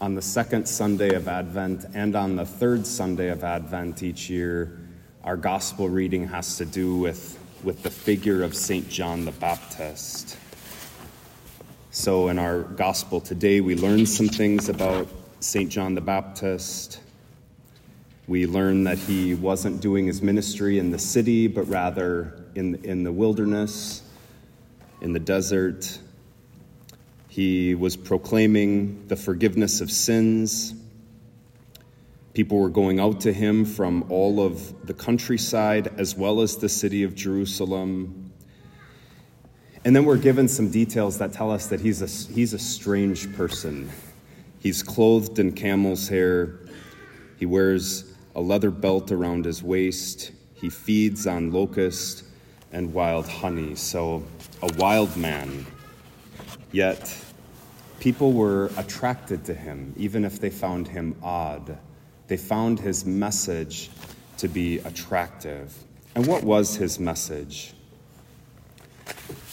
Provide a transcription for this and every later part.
on the second Sunday of Advent and on the third Sunday of Advent each year, our gospel reading has to do with, with the figure of St. John the Baptist. So, in our gospel today, we learn some things about St. John the Baptist. We learn that he wasn't doing his ministry in the city, but rather in, in the wilderness, in the desert, he was proclaiming the forgiveness of sins. People were going out to him from all of the countryside as well as the city of Jerusalem. And then we're given some details that tell us that he's a, he's a strange person. He's clothed in camel's hair, he wears a leather belt around his waist, he feeds on locust and wild honey. So, a wild man Yet, people were attracted to him, even if they found him odd. They found his message to be attractive. And what was his message?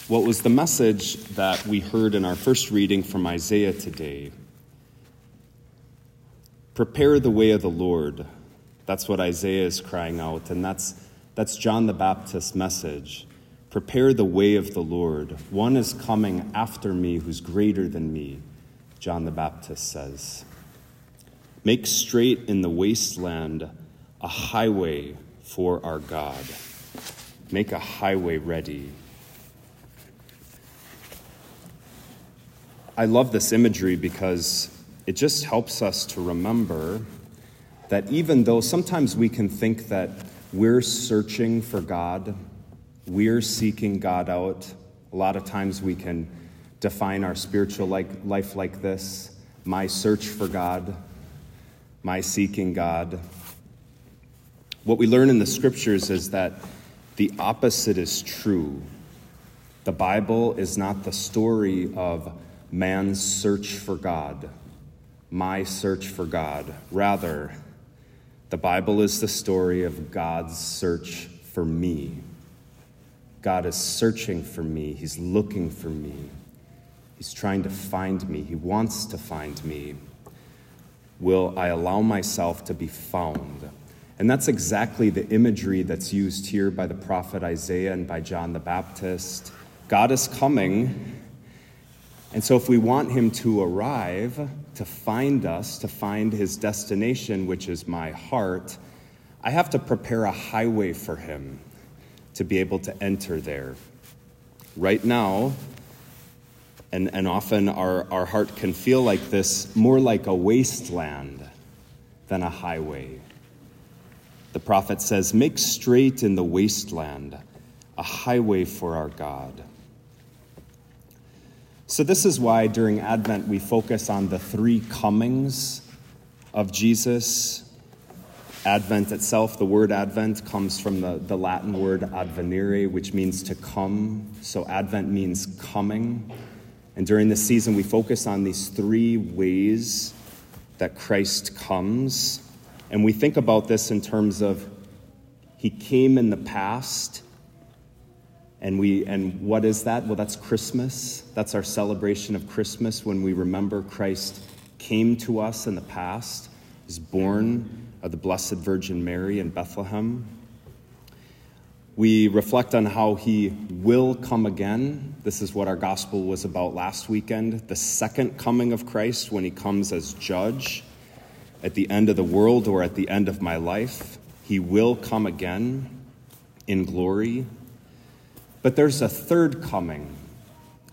What was the message that we heard in our first reading from Isaiah today? Prepare the way of the Lord. That's what Isaiah is crying out, and that's, that's John the Baptist's message. Prepare the way of the Lord. One is coming after me who's greater than me, John the Baptist says. Make straight in the wasteland a highway for our God. Make a highway ready. I love this imagery because it just helps us to remember that even though sometimes we can think that we're searching for God, we're seeking God out. A lot of times we can define our spiritual like, life like this my search for God, my seeking God. What we learn in the scriptures is that the opposite is true. The Bible is not the story of man's search for God, my search for God. Rather, the Bible is the story of God's search for me. God is searching for me, He's looking for me, He's trying to find me, He wants to find me. Will I allow myself to be found? And that's exactly the imagery that's used here by the prophet Isaiah and by John the Baptist. God is coming. And so, if we want him to arrive, to find us, to find his destination, which is my heart, I have to prepare a highway for him to be able to enter there. Right now, and, and often our, our heart can feel like this more like a wasteland than a highway. The prophet says, Make straight in the wasteland a highway for our God. So, this is why during Advent we focus on the three comings of Jesus Advent itself, the word Advent comes from the, the Latin word advenire, which means to come. So Advent means coming. And during this season, we focus on these three ways that Christ comes. And we think about this in terms of He came in the past. And, we, and what is that? Well, that's Christmas. That's our celebration of Christmas when we remember Christ came to us in the past, is born of the Blessed Virgin Mary in Bethlehem. We reflect on how he will come again. This is what our gospel was about last weekend the second coming of Christ when he comes as judge at the end of the world or at the end of my life. He will come again in glory. But there's a third coming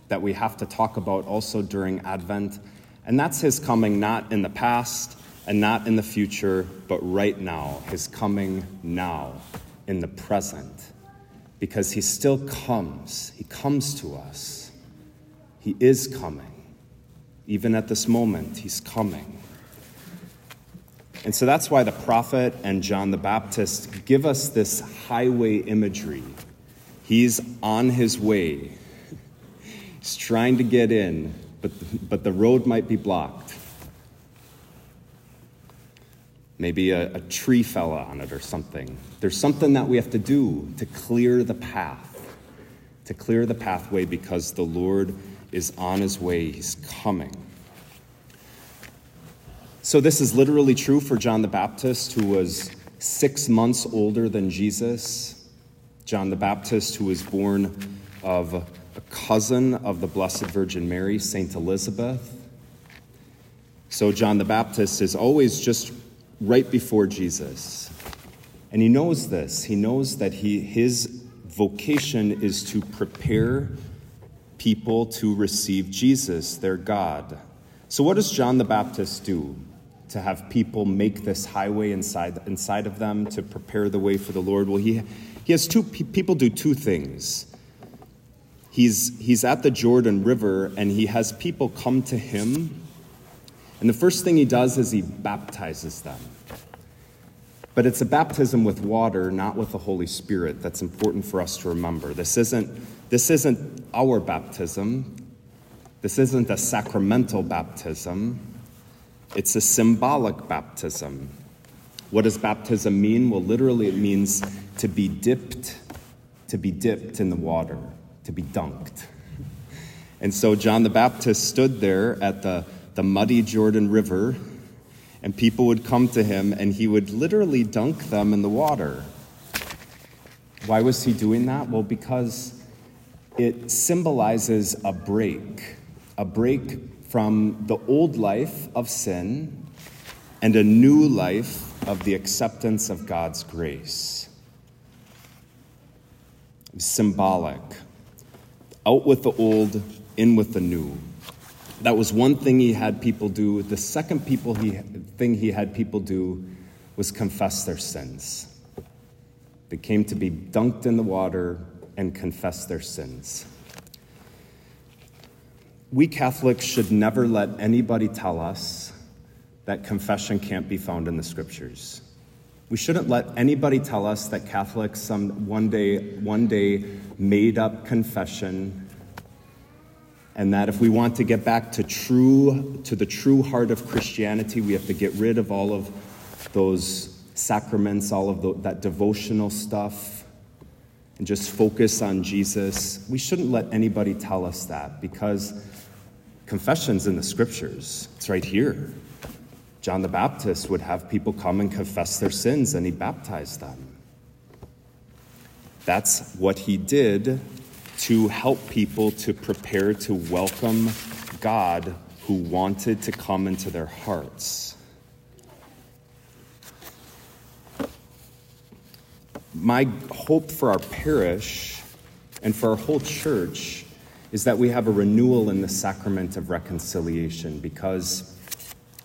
that we have to talk about also during Advent, and that's his coming not in the past and not in the future, but right now, his coming now, in the present, because he still comes. He comes to us. He is coming. Even at this moment, he's coming. And so that's why the prophet and John the Baptist give us this highway imagery. He's on his way. He's trying to get in, but, but the road might be blocked. Maybe a, a tree fell on it or something. There's something that we have to do to clear the path, to clear the pathway because the Lord is on his way, he's coming. So, this is literally true for John the Baptist, who was six months older than Jesus. John the Baptist, who was born of a cousin of the Blessed Virgin Mary, Saint Elizabeth. So, John the Baptist is always just right before Jesus. And he knows this. He knows that he, his vocation is to prepare people to receive Jesus, their God. So, what does John the Baptist do? To have people make this highway inside, inside of them to prepare the way for the Lord? Well, he, he has two people do two things. He's, he's at the Jordan River and he has people come to him. And the first thing he does is he baptizes them. But it's a baptism with water, not with the Holy Spirit. That's important for us to remember. This isn't, this isn't our baptism, this isn't a sacramental baptism, it's a symbolic baptism. What does baptism mean? Well, literally, it means to be dipped, to be dipped in the water, to be dunked. And so John the Baptist stood there at the, the muddy Jordan River and people would come to him and he would literally dunk them in the water. Why was he doing that? Well, because it symbolizes a break, a break from the old life of sin and a new life of the acceptance of God's grace. Symbolic. Out with the old, in with the new. That was one thing he had people do. The second people he, thing he had people do was confess their sins. They came to be dunked in the water and confess their sins. We Catholics should never let anybody tell us that confession can't be found in the scriptures. We shouldn't let anybody tell us that Catholics some one day one day made up confession and that if we want to get back to true to the true heart of Christianity, we have to get rid of all of those sacraments, all of the, that devotional stuff, and just focus on Jesus. We shouldn't let anybody tell us that because confession's in the scriptures. It's right here. John the Baptist would have people come and confess their sins, and he baptized them. That's what he did to help people to prepare to welcome God who wanted to come into their hearts. My hope for our parish and for our whole church is that we have a renewal in the sacrament of reconciliation because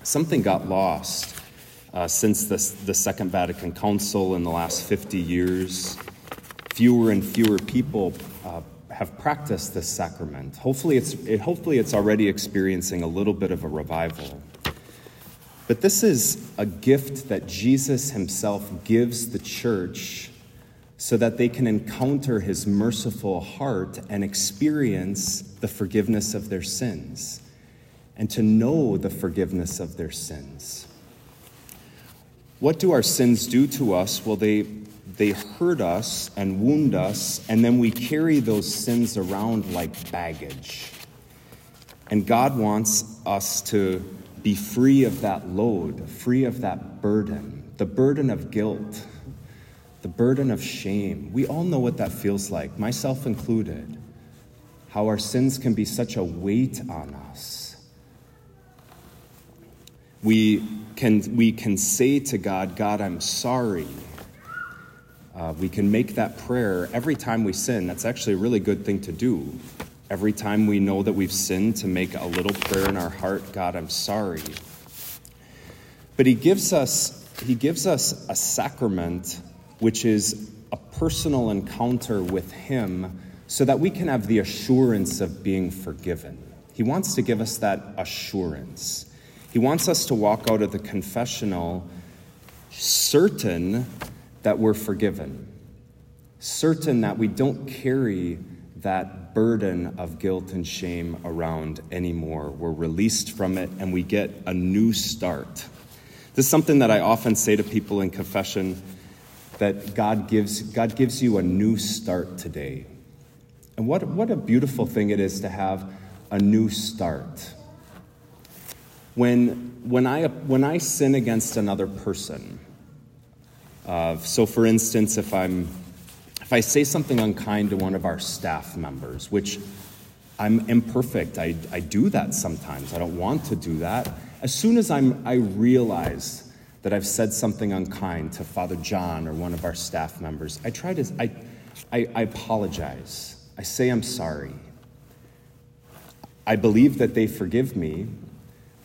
something got lost uh, since the, the Second Vatican Council in the last 50 years. Fewer and fewer people have practiced this sacrament. Hopefully it's, it, hopefully, it's already experiencing a little bit of a revival. But this is a gift that Jesus himself gives the church so that they can encounter his merciful heart and experience the forgiveness of their sins and to know the forgiveness of their sins. What do our sins do to us? Well, they they hurt us and wound us, and then we carry those sins around like baggage. And God wants us to be free of that load, free of that burden, the burden of guilt, the burden of shame. We all know what that feels like, myself included, how our sins can be such a weight on us. We can, we can say to God, God, I'm sorry. Uh, we can make that prayer every time we sin. That's actually a really good thing to do. Every time we know that we've sinned, to make a little prayer in our heart God, I'm sorry. But He gives us, he gives us a sacrament which is a personal encounter with Him so that we can have the assurance of being forgiven. He wants to give us that assurance. He wants us to walk out of the confessional certain that we're forgiven, certain that we don't carry that burden of guilt and shame around anymore. We're released from it and we get a new start. This is something that I often say to people in confession that God gives, God gives you a new start today. And what, what a beautiful thing it is to have a new start. When, when, I, when I sin against another person, uh, so for instance, if, I'm, if I say something unkind to one of our staff members, which I'm imperfect, I, I do that sometimes, I don't want to do that. As soon as I'm, I realize that I've said something unkind to Father John or one of our staff members, I try to, I, I, I apologize. I say I'm sorry. I believe that they forgive me,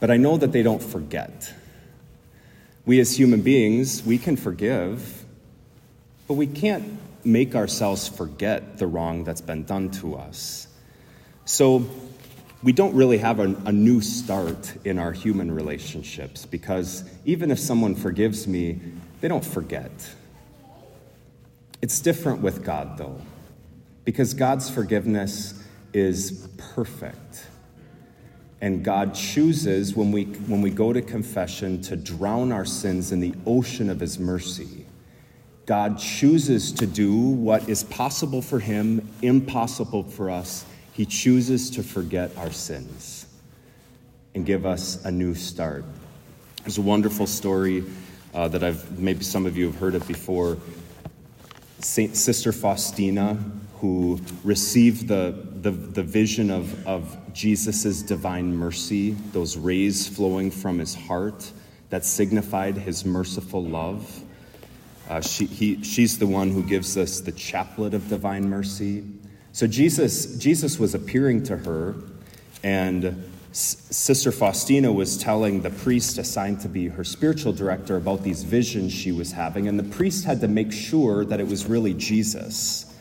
but I know that they don't forget. We as human beings, we can forgive, but we can't make ourselves forget the wrong that's been done to us. So we don't really have a, a, new start in our human relationships because even if someone forgives me, they don't forget. It's different with God, though, because God's forgiveness is perfect. And God chooses, when we, when we go to confession, to drown our sins in the ocean of His mercy. God chooses to do what is possible for Him, impossible for us. He chooses to forget our sins and give us a new start. There's a wonderful story uh, that I've maybe some of you have heard it before. Saint Sister Faustina, who received the, the, the vision of, of Jesus' divine mercy, those rays flowing from his heart that signified his merciful love. Uh, she, he, she's the one who gives us the chaplet of divine mercy. So Jesus, Jesus was appearing to her, and Sister Faustina was telling the priest assigned to be her spiritual director about these visions she was having, and the priest had to make sure that it was really Jesus,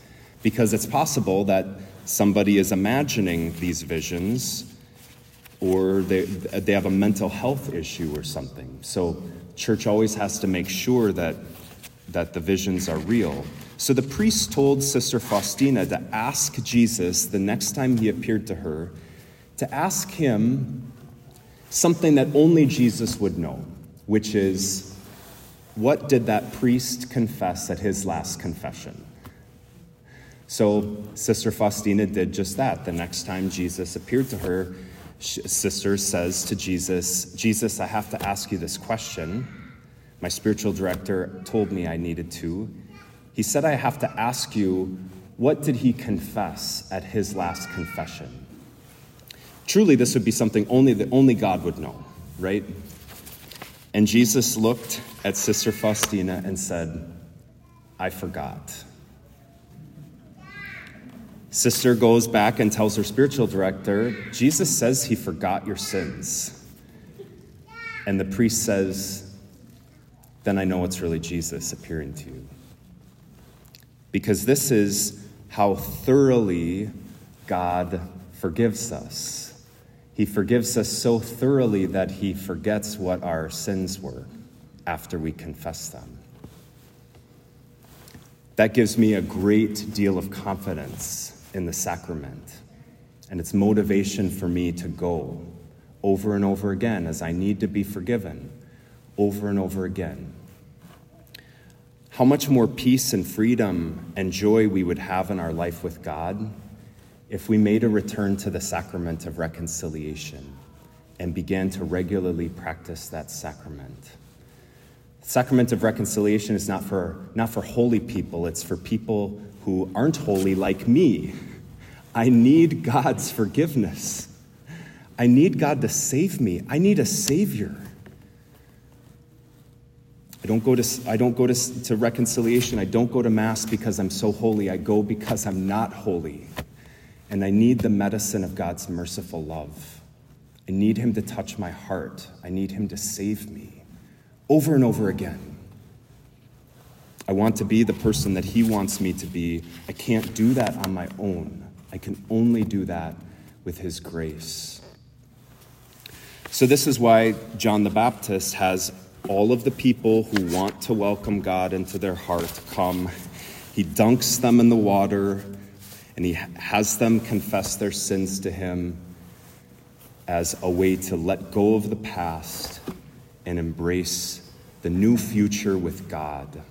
because it's possible that somebody is imagining these visions or they, they have a mental health issue or something. So, church always has to make sure that, that the visions are real. So, the priest told Sister Faustina to ask Jesus the next time he appeared to her, to ask him something that only Jesus would know, which is, what did that priest confess at his last confession? So, Sister Faustina did just that. The next time Jesus appeared to her, Sister says to Jesus, Jesus, I have to ask you this question. My spiritual director told me I needed to. He said, I have to ask you, what did he confess at his last confession? Truly, this would be something only that only God would know, right? And Jesus looked at Sister Faustina and said, I forgot. Sister goes back and tells her spiritual director, Jesus says he forgot your sins. And the priest says, Then I know it's really Jesus appearing to you. Because this is how thoroughly God forgives us. He forgives us so thoroughly that he forgets what our sins were after we confess them. That gives me a great deal of confidence in the sacrament. And it's motivation for me to go over and over again as I need to be forgiven, over and over again. How much more peace and freedom and joy we would have in our life with God if we made a return to the sacrament of reconciliation and began to regularly practice that sacrament. The sacrament of reconciliation is not for, not for holy people, it's for people who aren't holy like me. I need God's forgiveness. I need God to save me. I need a Savior. I don't go to, I don't go to, to reconciliation. I don't go to Mass because I'm so holy. I go because I'm not holy. And I need the medicine of God's merciful love. I need Him to touch my heart. I need Him to save me over and over again. I want to be the person that He wants me to be. I can't do that on my own. I can only do that with His grace. So, this is why John the Baptist has all of the people who want to welcome God into their heart come. He dunks them in the water and he has them confess their sins to Him as a way to let go of the past and embrace the new future with God.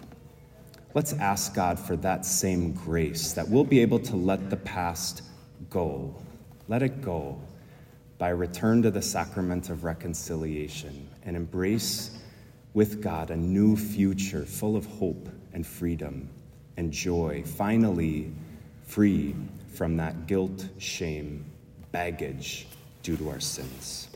Let's ask God for that same grace, that we'll be able to let the past go. Let it go. by return to the sacrament of reconciliation and embrace with God a new future full of hope and freedom and joy, finally free from that guilt, shame, baggage due to our sins.